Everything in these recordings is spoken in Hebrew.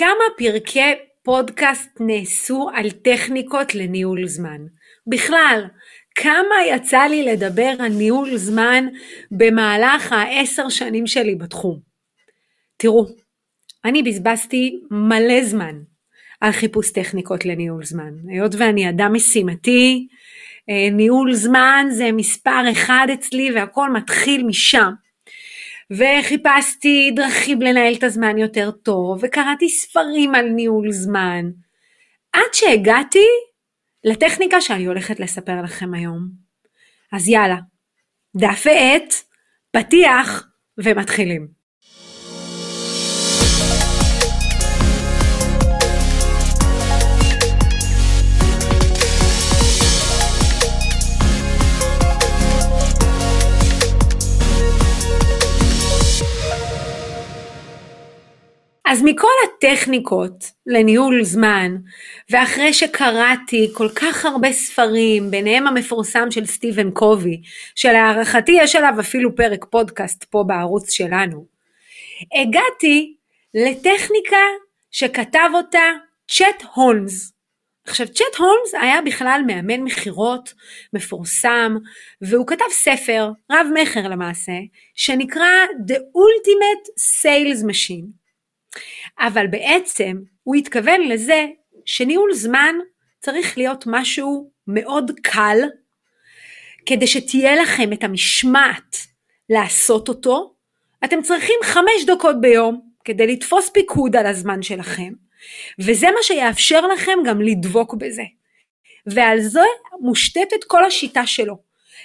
כמה פרקי פודקאסט נעשו על טכניקות לניהול זמן? בכלל, כמה יצא לי לדבר על ניהול זמן במהלך העשר שנים שלי בתחום? תראו, אני בזבזתי מלא זמן על חיפוש טכניקות לניהול זמן. היות ואני אדם משימתי, אה, ניהול זמן זה מספר אחד אצלי והכל מתחיל משם. וחיפשתי דרכים לנהל את הזמן יותר טוב, וקראתי ספרים על ניהול זמן, עד שהגעתי לטכניקה שאני הולכת לספר לכם היום. אז יאללה, דף ועט, פתיח ומתחילים. אז מכל הטכניקות לניהול זמן, ואחרי שקראתי כל כך הרבה ספרים, ביניהם המפורסם של סטיבן קובי, שלהערכתי יש עליו אפילו פרק פודקאסט פה בערוץ שלנו, הגעתי לטכניקה שכתב אותה צ'ט הולמס. עכשיו צ'ט הולמס היה בכלל מאמן מכירות מפורסם והוא כתב ספר רב מכר למעשה שנקרא The Ultimate Sales Machine אבל בעצם הוא התכוון לזה שניהול זמן צריך להיות משהו מאוד קל, כדי שתהיה לכם את המשמעת לעשות אותו, אתם צריכים חמש דקות ביום כדי לתפוס פיקוד על הזמן שלכם, וזה מה שיאפשר לכם גם לדבוק בזה. ועל זה מושתתת כל השיטה שלו.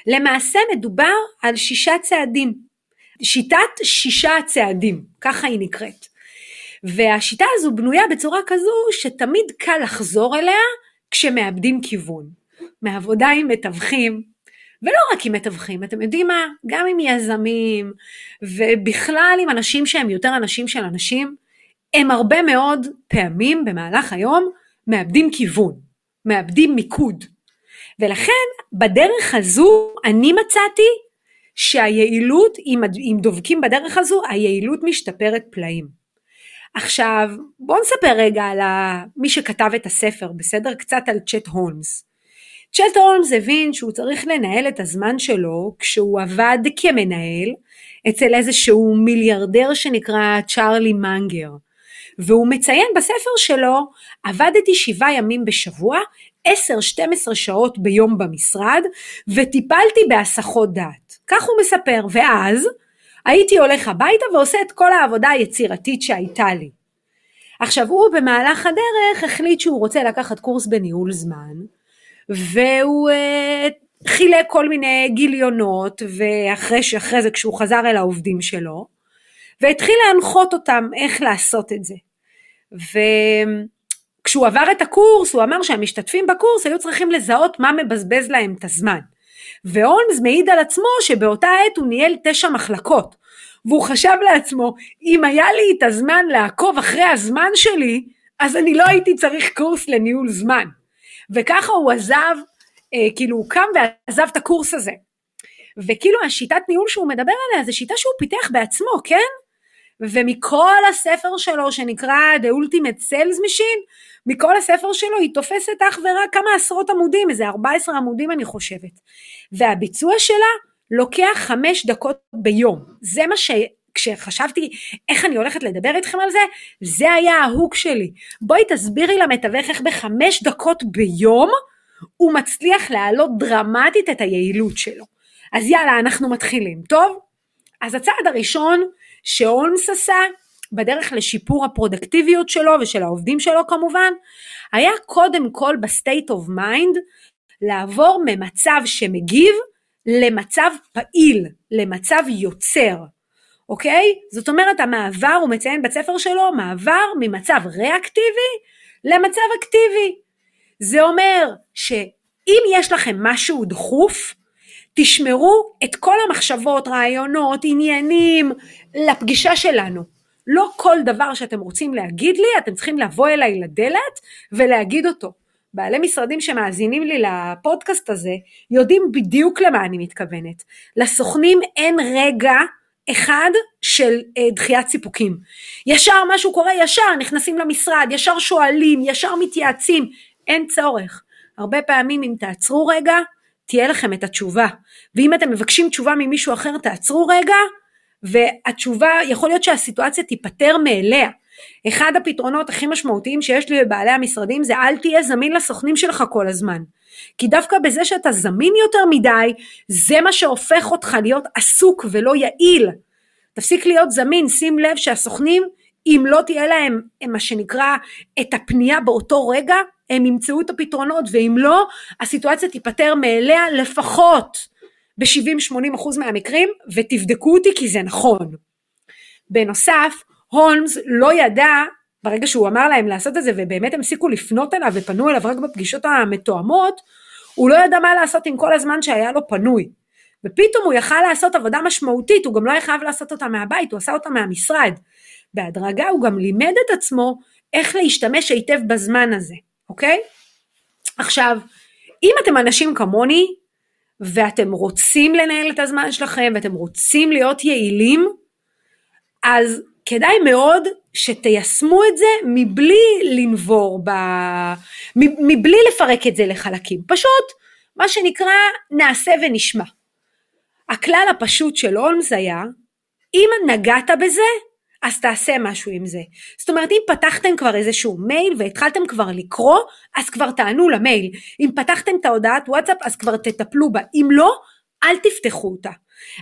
למעשה מדובר על שישה צעדים. שיטת שישה הצעדים, ככה היא נקראת. והשיטה הזו בנויה בצורה כזו שתמיד קל לחזור אליה כשמאבדים כיוון. מעבודה עם מתווכים, ולא רק עם מתווכים, אתם יודעים מה? גם עם יזמים, ובכלל עם אנשים שהם יותר אנשים של אנשים, הם הרבה מאוד פעמים במהלך היום מאבדים כיוון, מאבדים מיקוד. ולכן בדרך הזו אני מצאתי שהיעילות, אם דובקים בדרך הזו, היעילות משתפרת פלאים. עכשיו, בואו נספר רגע על מי שכתב את הספר, בסדר? קצת על צ'ט הולמס. צ'ט הולמס הבין שהוא צריך לנהל את הזמן שלו כשהוא עבד כמנהל אצל איזשהו מיליארדר שנקרא צ'ארלי מנגר. והוא מציין בספר שלו, עבדתי שבעה ימים בשבוע, 10-12 שעות ביום במשרד, וטיפלתי בהסחות דעת. כך הוא מספר, ואז הייתי הולך הביתה ועושה את כל העבודה היצירתית שהייתה לי. עכשיו הוא במהלך הדרך החליט שהוא רוצה לקחת קורס בניהול זמן והוא uh, חילק כל מיני גיליונות ואחרי זה כשהוא חזר אל העובדים שלו והתחיל להנחות אותם איך לעשות את זה. וכשהוא עבר את הקורס הוא אמר שהמשתתפים בקורס היו צריכים לזהות מה מבזבז להם את הזמן. והולמס מעיד על עצמו שבאותה עת הוא ניהל תשע מחלקות. והוא חשב לעצמו, אם היה לי את הזמן לעקוב אחרי הזמן שלי, אז אני לא הייתי צריך קורס לניהול זמן. וככה הוא עזב, אה, כאילו הוא קם ועזב את הקורס הזה. וכאילו השיטת ניהול שהוא מדבר עליה זה שיטה שהוא פיתח בעצמו, כן? ומכל הספר שלו שנקרא The Ultimate Sales Machine, מכל הספר שלו היא תופסת אך ורק כמה עשרות עמודים, איזה 14 עמודים אני חושבת. והביצוע שלה לוקח חמש דקות ביום. זה מה ש... כשחשבתי איך אני הולכת לדבר איתכם על זה, זה היה ההוק שלי. בואי תסבירי למתווך איך בחמש דקות ביום הוא מצליח להעלות דרמטית את היעילות שלו. אז יאללה, אנחנו מתחילים, טוב? אז הצעד הראשון שהולמס עשה בדרך לשיפור הפרודוקטיביות שלו ושל העובדים שלו כמובן, היה קודם כל ב state of mind לעבור ממצב שמגיב למצב פעיל, למצב יוצר, אוקיי? זאת אומרת המעבר, הוא מציין בספר שלו, מעבר ממצב ריאקטיבי למצב אקטיבי. זה אומר שאם יש לכם משהו דחוף, תשמרו את כל המחשבות, רעיונות, עניינים לפגישה שלנו. לא כל דבר שאתם רוצים להגיד לי, אתם צריכים לבוא אליי לדלת ולהגיד אותו. בעלי משרדים שמאזינים לי לפודקאסט הזה יודעים בדיוק למה אני מתכוונת. לסוכנים אין רגע אחד של אה, דחיית סיפוקים. ישר משהו קורה, ישר נכנסים למשרד, ישר שואלים, ישר מתייעצים, אין צורך. הרבה פעמים אם תעצרו רגע, תהיה לכם את התשובה. ואם אתם מבקשים תשובה ממישהו אחר, תעצרו רגע, והתשובה, יכול להיות שהסיטואציה תיפתר מאליה. אחד הפתרונות הכי משמעותיים שיש לי לבעלי המשרדים זה אל תהיה זמין לסוכנים שלך כל הזמן. כי דווקא בזה שאתה זמין יותר מדי, זה מה שהופך אותך להיות עסוק ולא יעיל. תפסיק להיות זמין, שים לב שהסוכנים, אם לא תהיה להם מה שנקרא את הפנייה באותו רגע, הם ימצאו את הפתרונות, ואם לא, הסיטואציה תיפתר מאליה לפחות ב-70-80% מהמקרים, ותבדקו אותי כי זה נכון. בנוסף, הולמס לא ידע ברגע שהוא אמר להם לעשות את זה ובאמת הם הפסיקו לפנות אליו ופנו אליו רק בפגישות המתואמות, הוא לא ידע מה לעשות עם כל הזמן שהיה לו פנוי. ופתאום הוא יכל לעשות עבודה משמעותית, הוא גם לא היה חייב לעשות אותה מהבית, הוא עשה אותה מהמשרד. בהדרגה הוא גם לימד את עצמו איך להשתמש היטב בזמן הזה, אוקיי? עכשיו, אם אתם אנשים כמוני, ואתם רוצים לנהל את הזמן שלכם, ואתם רוצים להיות יעילים, אז כדאי מאוד שתיישמו את זה מבלי לנבור, ב... מבלי לפרק את זה לחלקים, פשוט מה שנקרא נעשה ונשמע. הכלל הפשוט של הולמס היה, אם נגעת בזה, אז תעשה משהו עם זה. זאת אומרת, אם פתחתם כבר איזשהו מייל והתחלתם כבר לקרוא, אז כבר תענו למייל. אם פתחתם את ההודעת וואטסאפ, אז כבר תטפלו בה. אם לא, אל תפתחו אותה.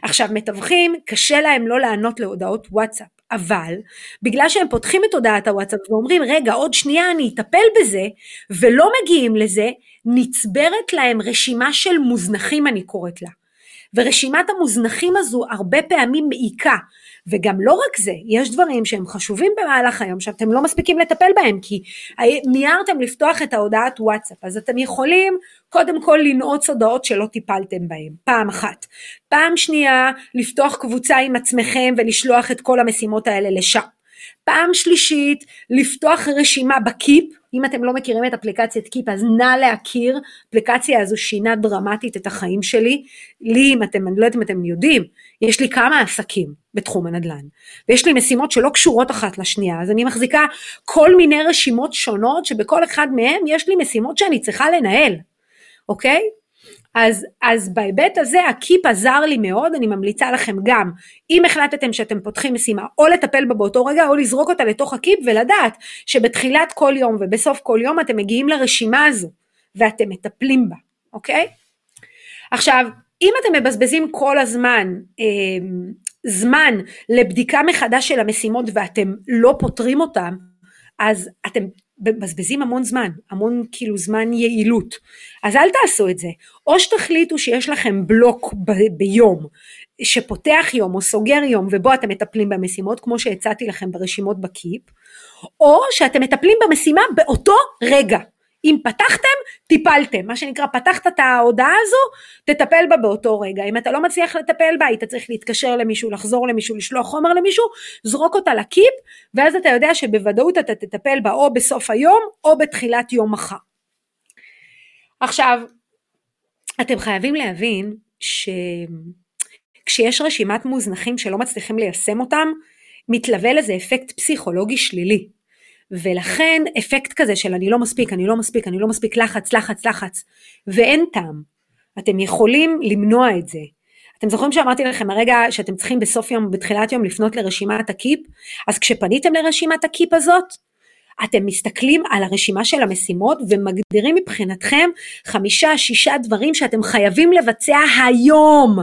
עכשיו, מתווכים, קשה להם לא לענות להודעות וואטסאפ. אבל בגלל שהם פותחים את הודעת הוואטסאפ ואומרים רגע עוד שנייה אני אטפל בזה ולא מגיעים לזה נצברת להם רשימה של מוזנחים אני קוראת לה. ורשימת המוזנחים הזו הרבה פעמים מעיקה וגם לא רק זה, יש דברים שהם חשובים במהלך היום שאתם לא מספיקים לטפל בהם כי מיהרתם לפתוח את ההודעת וואטסאפ אז אתם יכולים קודם כל לנעוץ הודעות שלא טיפלתם בהם, פעם אחת. פעם שנייה, לפתוח קבוצה עם עצמכם ולשלוח את כל המשימות האלה לשם. פעם שלישית, לפתוח רשימה בקיפ, אם אתם לא מכירים את אפליקציית קיפ אז נא להכיר, אפליקציה הזו שינה דרמטית את החיים שלי, לי אם אתם, אני לא יודעת אם אתם יודעים, יש לי כמה עסקים בתחום הנדל"ן, ויש לי משימות שלא קשורות אחת לשנייה, אז אני מחזיקה כל מיני רשימות שונות שבכל אחד מהם יש לי משימות שאני צריכה לנהל, אוקיי? אז, אז בהיבט הזה הקיפ עזר לי מאוד, אני ממליצה לכם גם, אם החלטתם שאתם פותחים משימה, או לטפל בה באותו רגע, או לזרוק אותה לתוך הקיפ ולדעת שבתחילת כל יום ובסוף כל יום אתם מגיעים לרשימה הזו, ואתם מטפלים בה, אוקיי? עכשיו, אם אתם מבזבזים כל הזמן אה, זמן לבדיקה מחדש של המשימות ואתם לא פותרים אותם, אז אתם מבזבזים המון זמן, המון כאילו זמן יעילות. אז אל תעשו את זה. או שתחליטו שיש לכם בלוק ב- ביום, שפותח יום או סוגר יום ובו אתם מטפלים במשימות, כמו שהצעתי לכם ברשימות בקיפ, או שאתם מטפלים במשימה באותו רגע. אם פתחתם, טיפלתם. מה שנקרא, פתחת את ההודעה הזו, תטפל בה באותו רגע. אם אתה לא מצליח לטפל בה, היית צריך להתקשר למישהו, לחזור למישהו, לשלוח חומר למישהו, זרוק אותה לקיפ, ואז אתה יודע שבוודאות אתה תטפל בה או בסוף היום, או בתחילת יום מחר. עכשיו, אתם חייבים להבין שכשיש רשימת מוזנחים שלא מצליחים ליישם אותם, מתלווה לזה אפקט פסיכולוגי שלילי. ולכן אפקט כזה של אני לא מספיק, אני לא מספיק, אני לא מספיק, לחץ, לחץ, לחץ, ואין טעם. אתם יכולים למנוע את זה. אתם זוכרים שאמרתי לכם הרגע שאתם צריכים בסוף יום, בתחילת יום לפנות לרשימת הקיפ? אז כשפניתם לרשימת הקיפ הזאת, אתם מסתכלים על הרשימה של המשימות ומגדירים מבחינתכם חמישה, שישה דברים שאתם חייבים לבצע היום.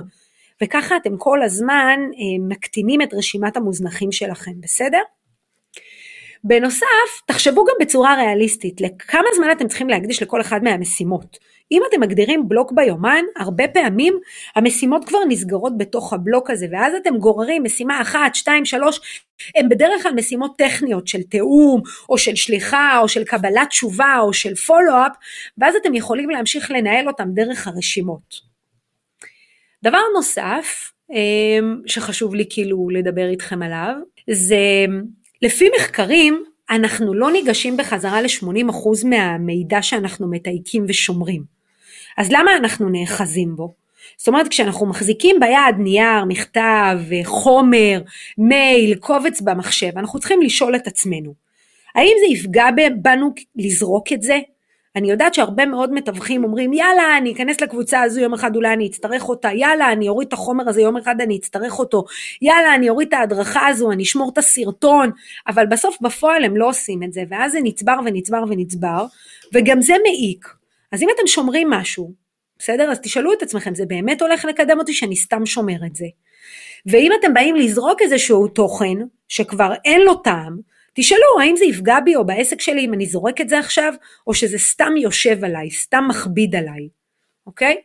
וככה אתם כל הזמן אה, מקטינים את רשימת המוזנחים שלכם, בסדר? בנוסף, תחשבו גם בצורה ריאליסטית, לכמה זמן אתם צריכים להקדיש לכל אחד מהמשימות. אם אתם מגדירים בלוק ביומן, הרבה פעמים המשימות כבר נסגרות בתוך הבלוק הזה, ואז אתם גוררים משימה אחת, שתיים, שלוש, הן בדרך כלל משימות טכניות של תיאום, או של שליחה, או של קבלת תשובה, או של פולו-אפ, ואז אתם יכולים להמשיך לנהל אותם דרך הרשימות. דבר נוסף, אמ, שחשוב לי כאילו לדבר איתכם עליו, זה לפי מחקרים, אנחנו לא ניגשים בחזרה ל-80% מהמידע שאנחנו מתייקים ושומרים. אז למה אנחנו נאחזים בו? זאת אומרת, כשאנחנו מחזיקים ביד נייר, מכתב, חומר, מייל, קובץ במחשב, אנחנו צריכים לשאול את עצמנו, האם זה יפגע בנו לזרוק את זה? אני יודעת שהרבה מאוד מתווכים אומרים יאללה אני אכנס לקבוצה הזו יום אחד אולי אני אצטרך אותה, יאללה אני אוריד את החומר הזה יום אחד אני אצטרך אותו, יאללה אני אוריד את ההדרכה הזו, אני אשמור את הסרטון, אבל בסוף בפועל הם לא עושים את זה ואז זה נצבר ונצבר ונצבר וגם זה מעיק. אז אם אתם שומרים משהו, בסדר? אז תשאלו את עצמכם, זה באמת הולך לקדם אותי שאני סתם שומר את זה? ואם אתם באים לזרוק איזשהו תוכן שכבר אין לו טעם, תשאלו האם זה יפגע בי או בעסק שלי אם אני זורק את זה עכשיו, או שזה סתם יושב עליי, סתם מכביד עליי, אוקיי?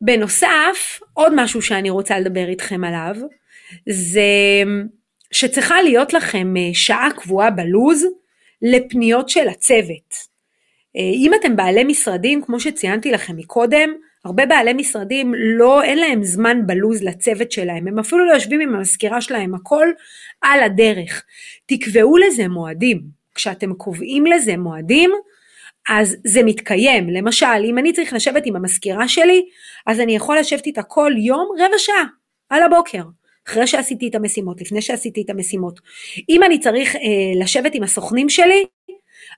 בנוסף, עוד משהו שאני רוצה לדבר איתכם עליו, זה שצריכה להיות לכם אה, שעה קבועה בלוז לפניות של הצוות. אה, אם אתם בעלי משרדים, כמו שציינתי לכם מקודם, הרבה בעלי משרדים לא, אין להם זמן בלוז לצוות שלהם, הם אפילו לא יושבים עם המזכירה שלהם, הכל על הדרך. תקבעו לזה מועדים. כשאתם קובעים לזה מועדים, אז זה מתקיים. למשל, אם אני צריך לשבת עם המזכירה שלי, אז אני יכול לשבת איתה כל יום רבע שעה, על הבוקר. אחרי שעשיתי את המשימות, לפני שעשיתי את המשימות. אם אני צריך אה, לשבת עם הסוכנים שלי,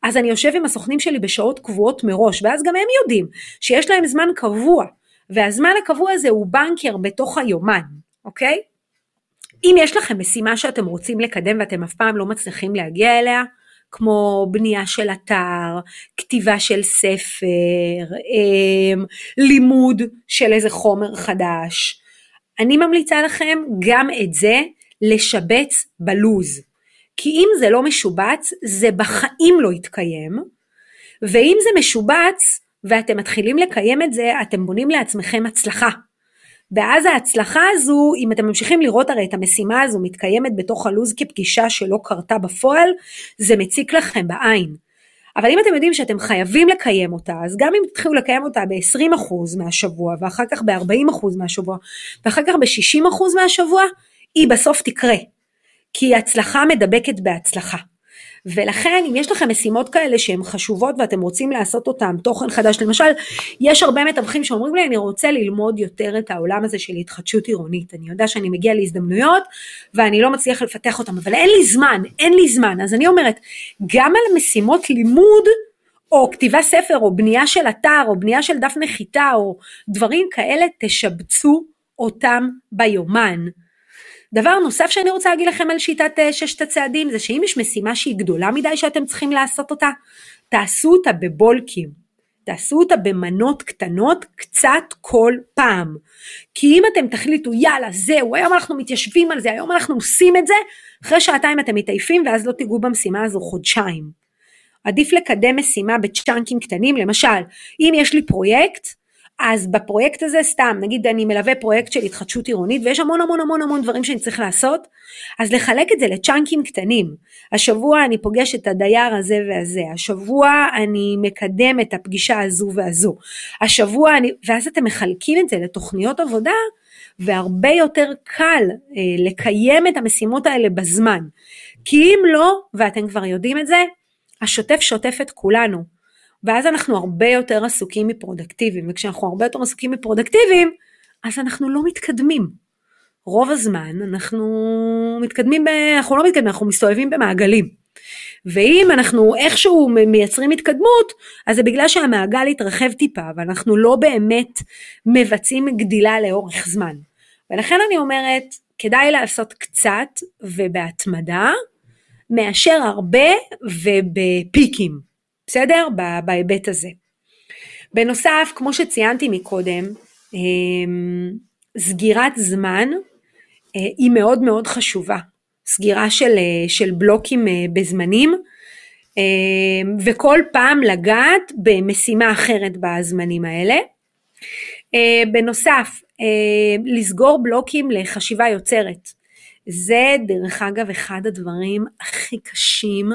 אז אני יושב עם הסוכנים שלי בשעות קבועות מראש, ואז גם הם יודעים שיש להם זמן קבוע, והזמן הקבוע הזה הוא בנקר בתוך היומן, אוקיי? אם יש לכם משימה שאתם רוצים לקדם ואתם אף פעם לא מצליחים להגיע אליה, כמו בנייה של אתר, כתיבה של ספר, אמ, לימוד של איזה חומר חדש, אני ממליצה לכם גם את זה לשבץ בלוז. כי אם זה לא משובץ, זה בחיים לא יתקיים, ואם זה משובץ ואתם מתחילים לקיים את זה, אתם בונים לעצמכם הצלחה. ואז ההצלחה הזו, אם אתם ממשיכים לראות הרי את המשימה הזו מתקיימת בתוך הלו"ז כפגישה שלא קרתה בפועל, זה מציק לכם בעין. אבל אם אתם יודעים שאתם חייבים לקיים אותה, אז גם אם תתחילו לקיים אותה ב-20% מהשבוע, ואחר כך ב-40% מהשבוע, ואחר כך ב-60% מהשבוע, היא בסוף תקרה. כי הצלחה מדבקת בהצלחה. ולכן אם יש לכם משימות כאלה שהן חשובות ואתם רוצים לעשות אותן, תוכן חדש, למשל, יש הרבה מתווכים שאומרים לי אני רוצה ללמוד יותר את העולם הזה של התחדשות עירונית, אני יודע שאני מגיע להזדמנויות ואני לא מצליח לפתח אותן, אבל אין לי זמן, אין לי זמן, אז אני אומרת, גם על משימות לימוד, או כתיבה ספר, או בנייה של אתר, או בנייה של דף נחיתה, או דברים כאלה, תשבצו אותם ביומן. דבר נוסף שאני רוצה להגיד לכם על שיטת אה, ששת הצעדים זה שאם יש משימה שהיא גדולה מדי שאתם צריכים לעשות אותה, תעשו אותה בבולקים. תעשו אותה במנות קטנות קצת כל פעם. כי אם אתם תחליטו יאללה זהו היום אנחנו מתיישבים על זה היום אנחנו עושים את זה אחרי שעתיים אתם מתעייפים ואז לא תיגעו במשימה הזו חודשיים. עדיף לקדם משימה בצ'אנקים קטנים למשל אם יש לי פרויקט אז בפרויקט הזה סתם, נגיד אני מלווה פרויקט של התחדשות עירונית ויש המון המון המון המון דברים שאני צריך לעשות, אז לחלק את זה לצ'אנקים קטנים. השבוע אני פוגש את הדייר הזה והזה, השבוע אני מקדם את הפגישה הזו והזו, השבוע אני, ואז אתם מחלקים את זה לתוכניות עבודה, והרבה יותר קל אה, לקיים את המשימות האלה בזמן. כי אם לא, ואתם כבר יודעים את זה, השוטף שוטף את כולנו. ואז אנחנו הרבה יותר עסוקים מפרודקטיביים, וכשאנחנו הרבה יותר עסוקים מפרודקטיביים, אז אנחנו לא מתקדמים. רוב הזמן אנחנו מתקדמים, ב... אנחנו לא מתקדמים, אנחנו מסתובבים במעגלים. ואם אנחנו איכשהו מייצרים התקדמות, אז זה בגלל שהמעגל התרחב טיפה, ואנחנו לא באמת מבצעים גדילה לאורך זמן. ולכן אני אומרת, כדאי לעשות קצת ובהתמדה, מאשר הרבה ובפיקים. בסדר? בהיבט הזה. בנוסף, כמו שציינתי מקודם, אמ, סגירת זמן אה, היא מאוד מאוד חשובה. סגירה של, אה, של בלוקים אה, בזמנים, וכל פעם לגעת במשימה אחרת בזמנים האלה. בנוסף, לסגור בלוקים לחשיבה יוצרת. זה דרך אגב אחד הדברים הכי קשים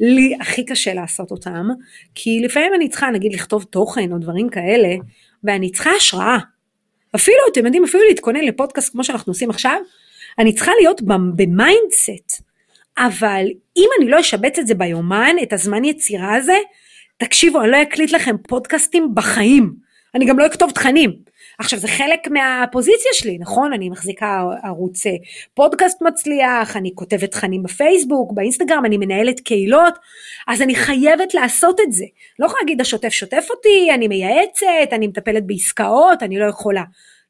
לי הכי קשה לעשות אותם, כי לפעמים אני צריכה נגיד לכתוב תוכן או דברים כאלה, ואני צריכה השראה. אפילו, אתם יודעים, אפילו להתכונן לפודקאסט כמו שאנחנו עושים עכשיו, אני צריכה להיות ב mindset. אבל אם אני לא אשבץ את זה ביומן, את הזמן יצירה הזה, תקשיבו, אני לא אקליט לכם פודקאסטים בחיים. אני גם לא אכתוב תכנים. עכשיו זה חלק מהפוזיציה שלי, נכון? אני מחזיקה ערוץ אה, פודקאסט מצליח, אני כותבת תכנים בפייסבוק, באינסטגרם, אני מנהלת קהילות, אז אני חייבת לעשות את זה. לא יכולה להגיד השוטף שוטף אותי, אני מייעצת, אני מטפלת בעסקאות, אני לא יכולה.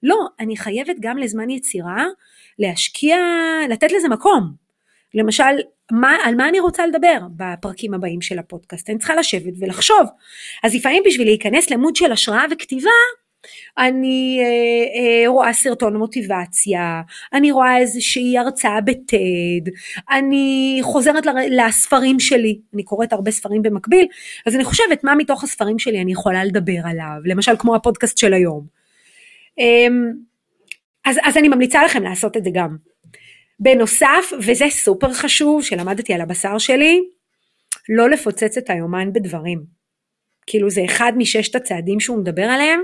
לא, אני חייבת גם לזמן יצירה להשקיע, לתת לזה מקום. למשל, מה, על מה אני רוצה לדבר בפרקים הבאים של הפודקאסט? אני צריכה לשבת ולחשוב. אז לפעמים בשביל להיכנס למוד של השראה וכתיבה, אני אה, אה, רואה סרטון מוטיבציה, אני רואה איזושהי הרצאה בטד, אני חוזרת לספרים שלי, אני קוראת הרבה ספרים במקביל, אז אני חושבת מה מתוך הספרים שלי אני יכולה לדבר עליו, למשל כמו הפודקאסט של היום. אה, אז, אז אני ממליצה לכם לעשות את זה גם. בנוסף, וזה סופר חשוב, שלמדתי על הבשר שלי, לא לפוצץ את היומן בדברים. כאילו זה אחד מששת הצעדים שהוא מדבר עליהם,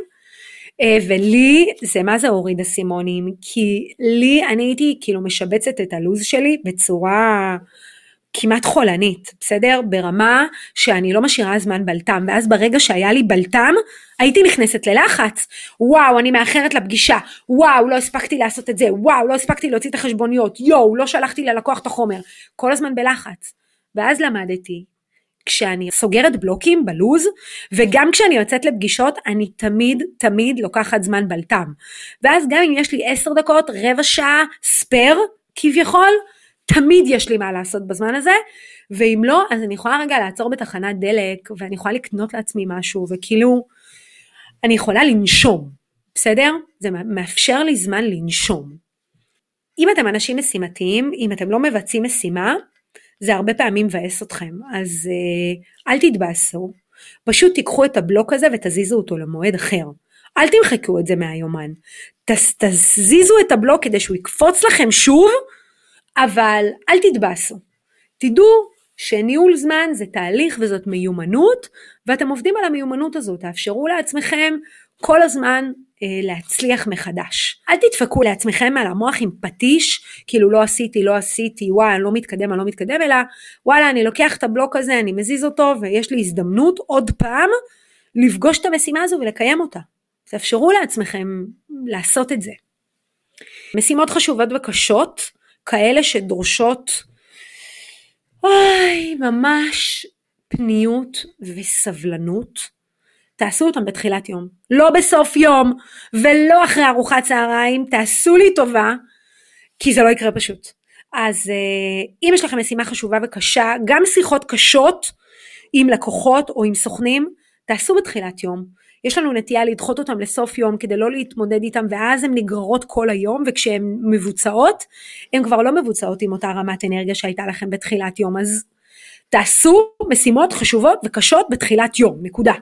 ולי זה מה זה הוריד אסימונים, כי לי, אני הייתי כאילו משבצת את הלו"ז שלי בצורה כמעט חולנית, בסדר? ברמה שאני לא משאירה זמן בלטם, ואז ברגע שהיה לי בלטם, הייתי נכנסת ללחץ. וואו, אני מאחרת לפגישה, וואו, לא הספקתי לעשות את זה, וואו, לא הספקתי להוציא את החשבוניות, יואו, לא שלחתי ללקוח את החומר, כל הזמן בלחץ. ואז למדתי כשאני סוגרת בלוקים בלוז, וגם כשאני יוצאת לפגישות, אני תמיד תמיד לוקחת זמן בלטם. ואז גם אם יש לי עשר דקות, רבע שעה, ספייר, כביכול, תמיד יש לי מה לעשות בזמן הזה, ואם לא, אז אני יכולה רגע לעצור בתחנת דלק, ואני יכולה לקנות לעצמי משהו, וכאילו, אני יכולה לנשום, בסדר? זה מאפשר לי זמן לנשום. אם אתם אנשים משימתיים, אם אתם לא מבצעים משימה, זה הרבה פעמים מבאס אתכם, אז אה, אל תתבאסו, פשוט תיקחו את הבלוק הזה ותזיזו אותו למועד אחר. אל תמחקו את זה מהיומן, תז, תזיזו את הבלוק כדי שהוא יקפוץ לכם שוב, אבל אל תתבאסו. תדעו שניהול זמן זה תהליך וזאת מיומנות, ואתם עובדים על המיומנות הזו, תאפשרו לעצמכם כל הזמן אה, להצליח מחדש. אל תדפקו לעצמכם על המוח עם פטיש, כאילו לא עשיתי, לא עשיתי, וואי, אני לא מתקדם, אני לא מתקדם, אלא וואלה, אני לוקח את הבלוק הזה, אני מזיז אותו, ויש לי הזדמנות עוד פעם לפגוש את המשימה הזו ולקיים אותה. תאפשרו לעצמכם לעשות את זה. משימות חשובות וקשות, כאלה שדורשות, אוי, ממש פניות וסבלנות. תעשו אותם בתחילת יום, לא בסוף יום ולא אחרי ארוחת צהריים, תעשו לי טובה, כי זה לא יקרה פשוט. אז אה, אם יש לכם משימה חשובה וקשה, גם שיחות קשות עם לקוחות או עם סוכנים, תעשו בתחילת יום. יש לנו נטייה לדחות אותם לסוף יום כדי לא להתמודד איתם ואז הן נגררות כל היום וכשהן מבוצעות, הן כבר לא מבוצעות עם אותה רמת אנרגיה שהייתה לכם בתחילת יום. אז תעשו משימות חשובות וקשות בתחילת יום, נקודה.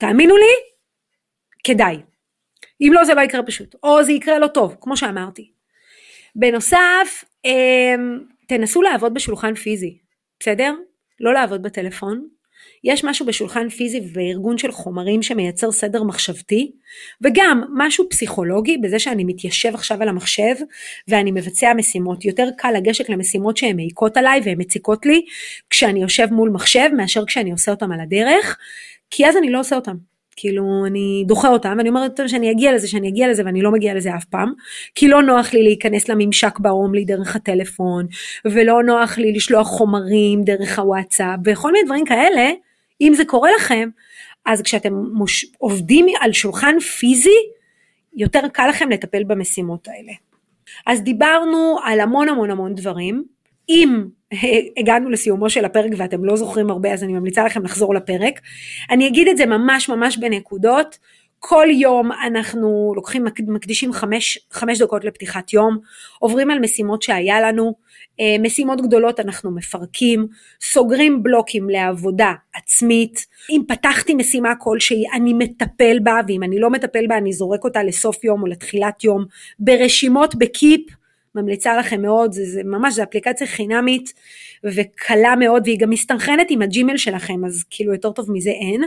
תאמינו לי, כדאי. אם לא זה לא יקרה פשוט, או זה יקרה לא טוב, כמו שאמרתי. בנוסף, אמ, תנסו לעבוד בשולחן פיזי, בסדר? לא לעבוד בטלפון. יש משהו בשולחן פיזי וארגון של חומרים שמייצר סדר מחשבתי, וגם משהו פסיכולוגי בזה שאני מתיישב עכשיו על המחשב ואני מבצע משימות. יותר קל לגשת למשימות שהן מעיקות עליי והן מציקות לי כשאני יושב מול מחשב מאשר כשאני עושה אותם על הדרך. כי אז אני לא עושה אותם. כאילו אני דוחה אותם ואני אומרת שאני אגיע לזה שאני אגיע לזה ואני לא מגיעה לזה אף פעם כי לא נוח לי להיכנס לממשק ברומלי דרך הטלפון ולא נוח לי לשלוח חומרים דרך הוואטסאפ וכל מיני דברים כאלה אם זה קורה לכם אז כשאתם מוש... עובדים על שולחן פיזי יותר קל לכם לטפל במשימות האלה. אז דיברנו על המון המון המון דברים אם הגענו לסיומו של הפרק ואתם לא זוכרים הרבה אז אני ממליצה לכם לחזור לפרק. אני אגיד את זה ממש ממש בנקודות. כל יום אנחנו לוקחים, מקדישים חמש, חמש דקות לפתיחת יום, עוברים על משימות שהיה לנו, אה, משימות גדולות אנחנו מפרקים, סוגרים בלוקים לעבודה עצמית, אם פתחתי משימה כלשהי אני מטפל בה ואם אני לא מטפל בה אני זורק אותה לסוף יום או לתחילת יום, ברשימות בקיפ ממליצה לכם מאוד, זה, זה ממש, זו אפליקציה חינמית וקלה מאוד והיא גם מסתנכרנת עם הג'ימל שלכם, אז כאילו יותר טוב מזה אין.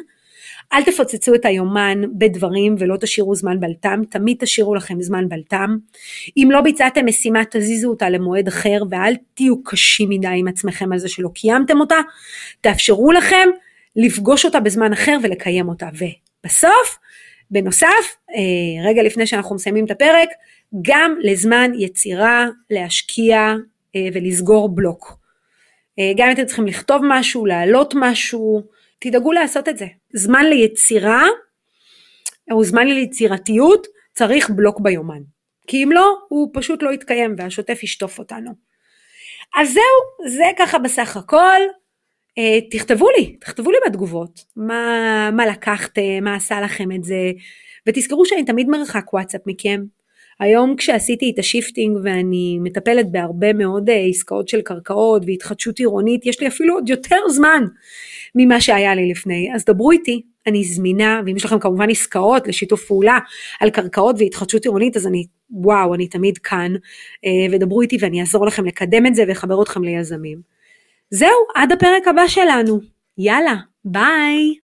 אל תפוצצו את היומן בדברים ולא תשאירו זמן בלטם, תמיד תשאירו לכם זמן בלטם. אם לא ביצעתם משימה תזיזו אותה למועד אחר ואל תהיו קשים מדי עם עצמכם על זה שלא קיימתם אותה, תאפשרו לכם לפגוש אותה בזמן אחר ולקיים אותה. ובסוף, בנוסף, רגע לפני שאנחנו מסיימים את הפרק, גם לזמן יצירה להשקיע ולסגור בלוק. גם אם אתם צריכים לכתוב משהו, להעלות משהו, תדאגו לעשות את זה. זמן ליצירה, או זמן ליצירתיות, צריך בלוק ביומן. כי אם לא, הוא פשוט לא יתקיים והשוטף ישטוף אותנו. אז זהו, זה ככה בסך הכל. אה, תכתבו לי, תכתבו לי בתגובות, מה, מה לקחתם, מה עשה לכם את זה, ותזכרו שאני תמיד מרחק וואטסאפ מכם. היום כשעשיתי את ה shifting ואני מטפלת בהרבה מאוד אה, עסקאות של קרקעות והתחדשות עירונית, יש לי אפילו עוד יותר זמן ממה שהיה לי לפני, אז דברו איתי, אני זמינה, ואם יש לכם כמובן עסקאות לשיתוף פעולה על קרקעות והתחדשות עירונית, אז אני, וואו, אני תמיד כאן, אה, ודברו איתי ואני אעזור לכם לקדם את זה ואחבר אתכם ליזמים. זהו, עד הפרק הבא שלנו. יאללה, ביי.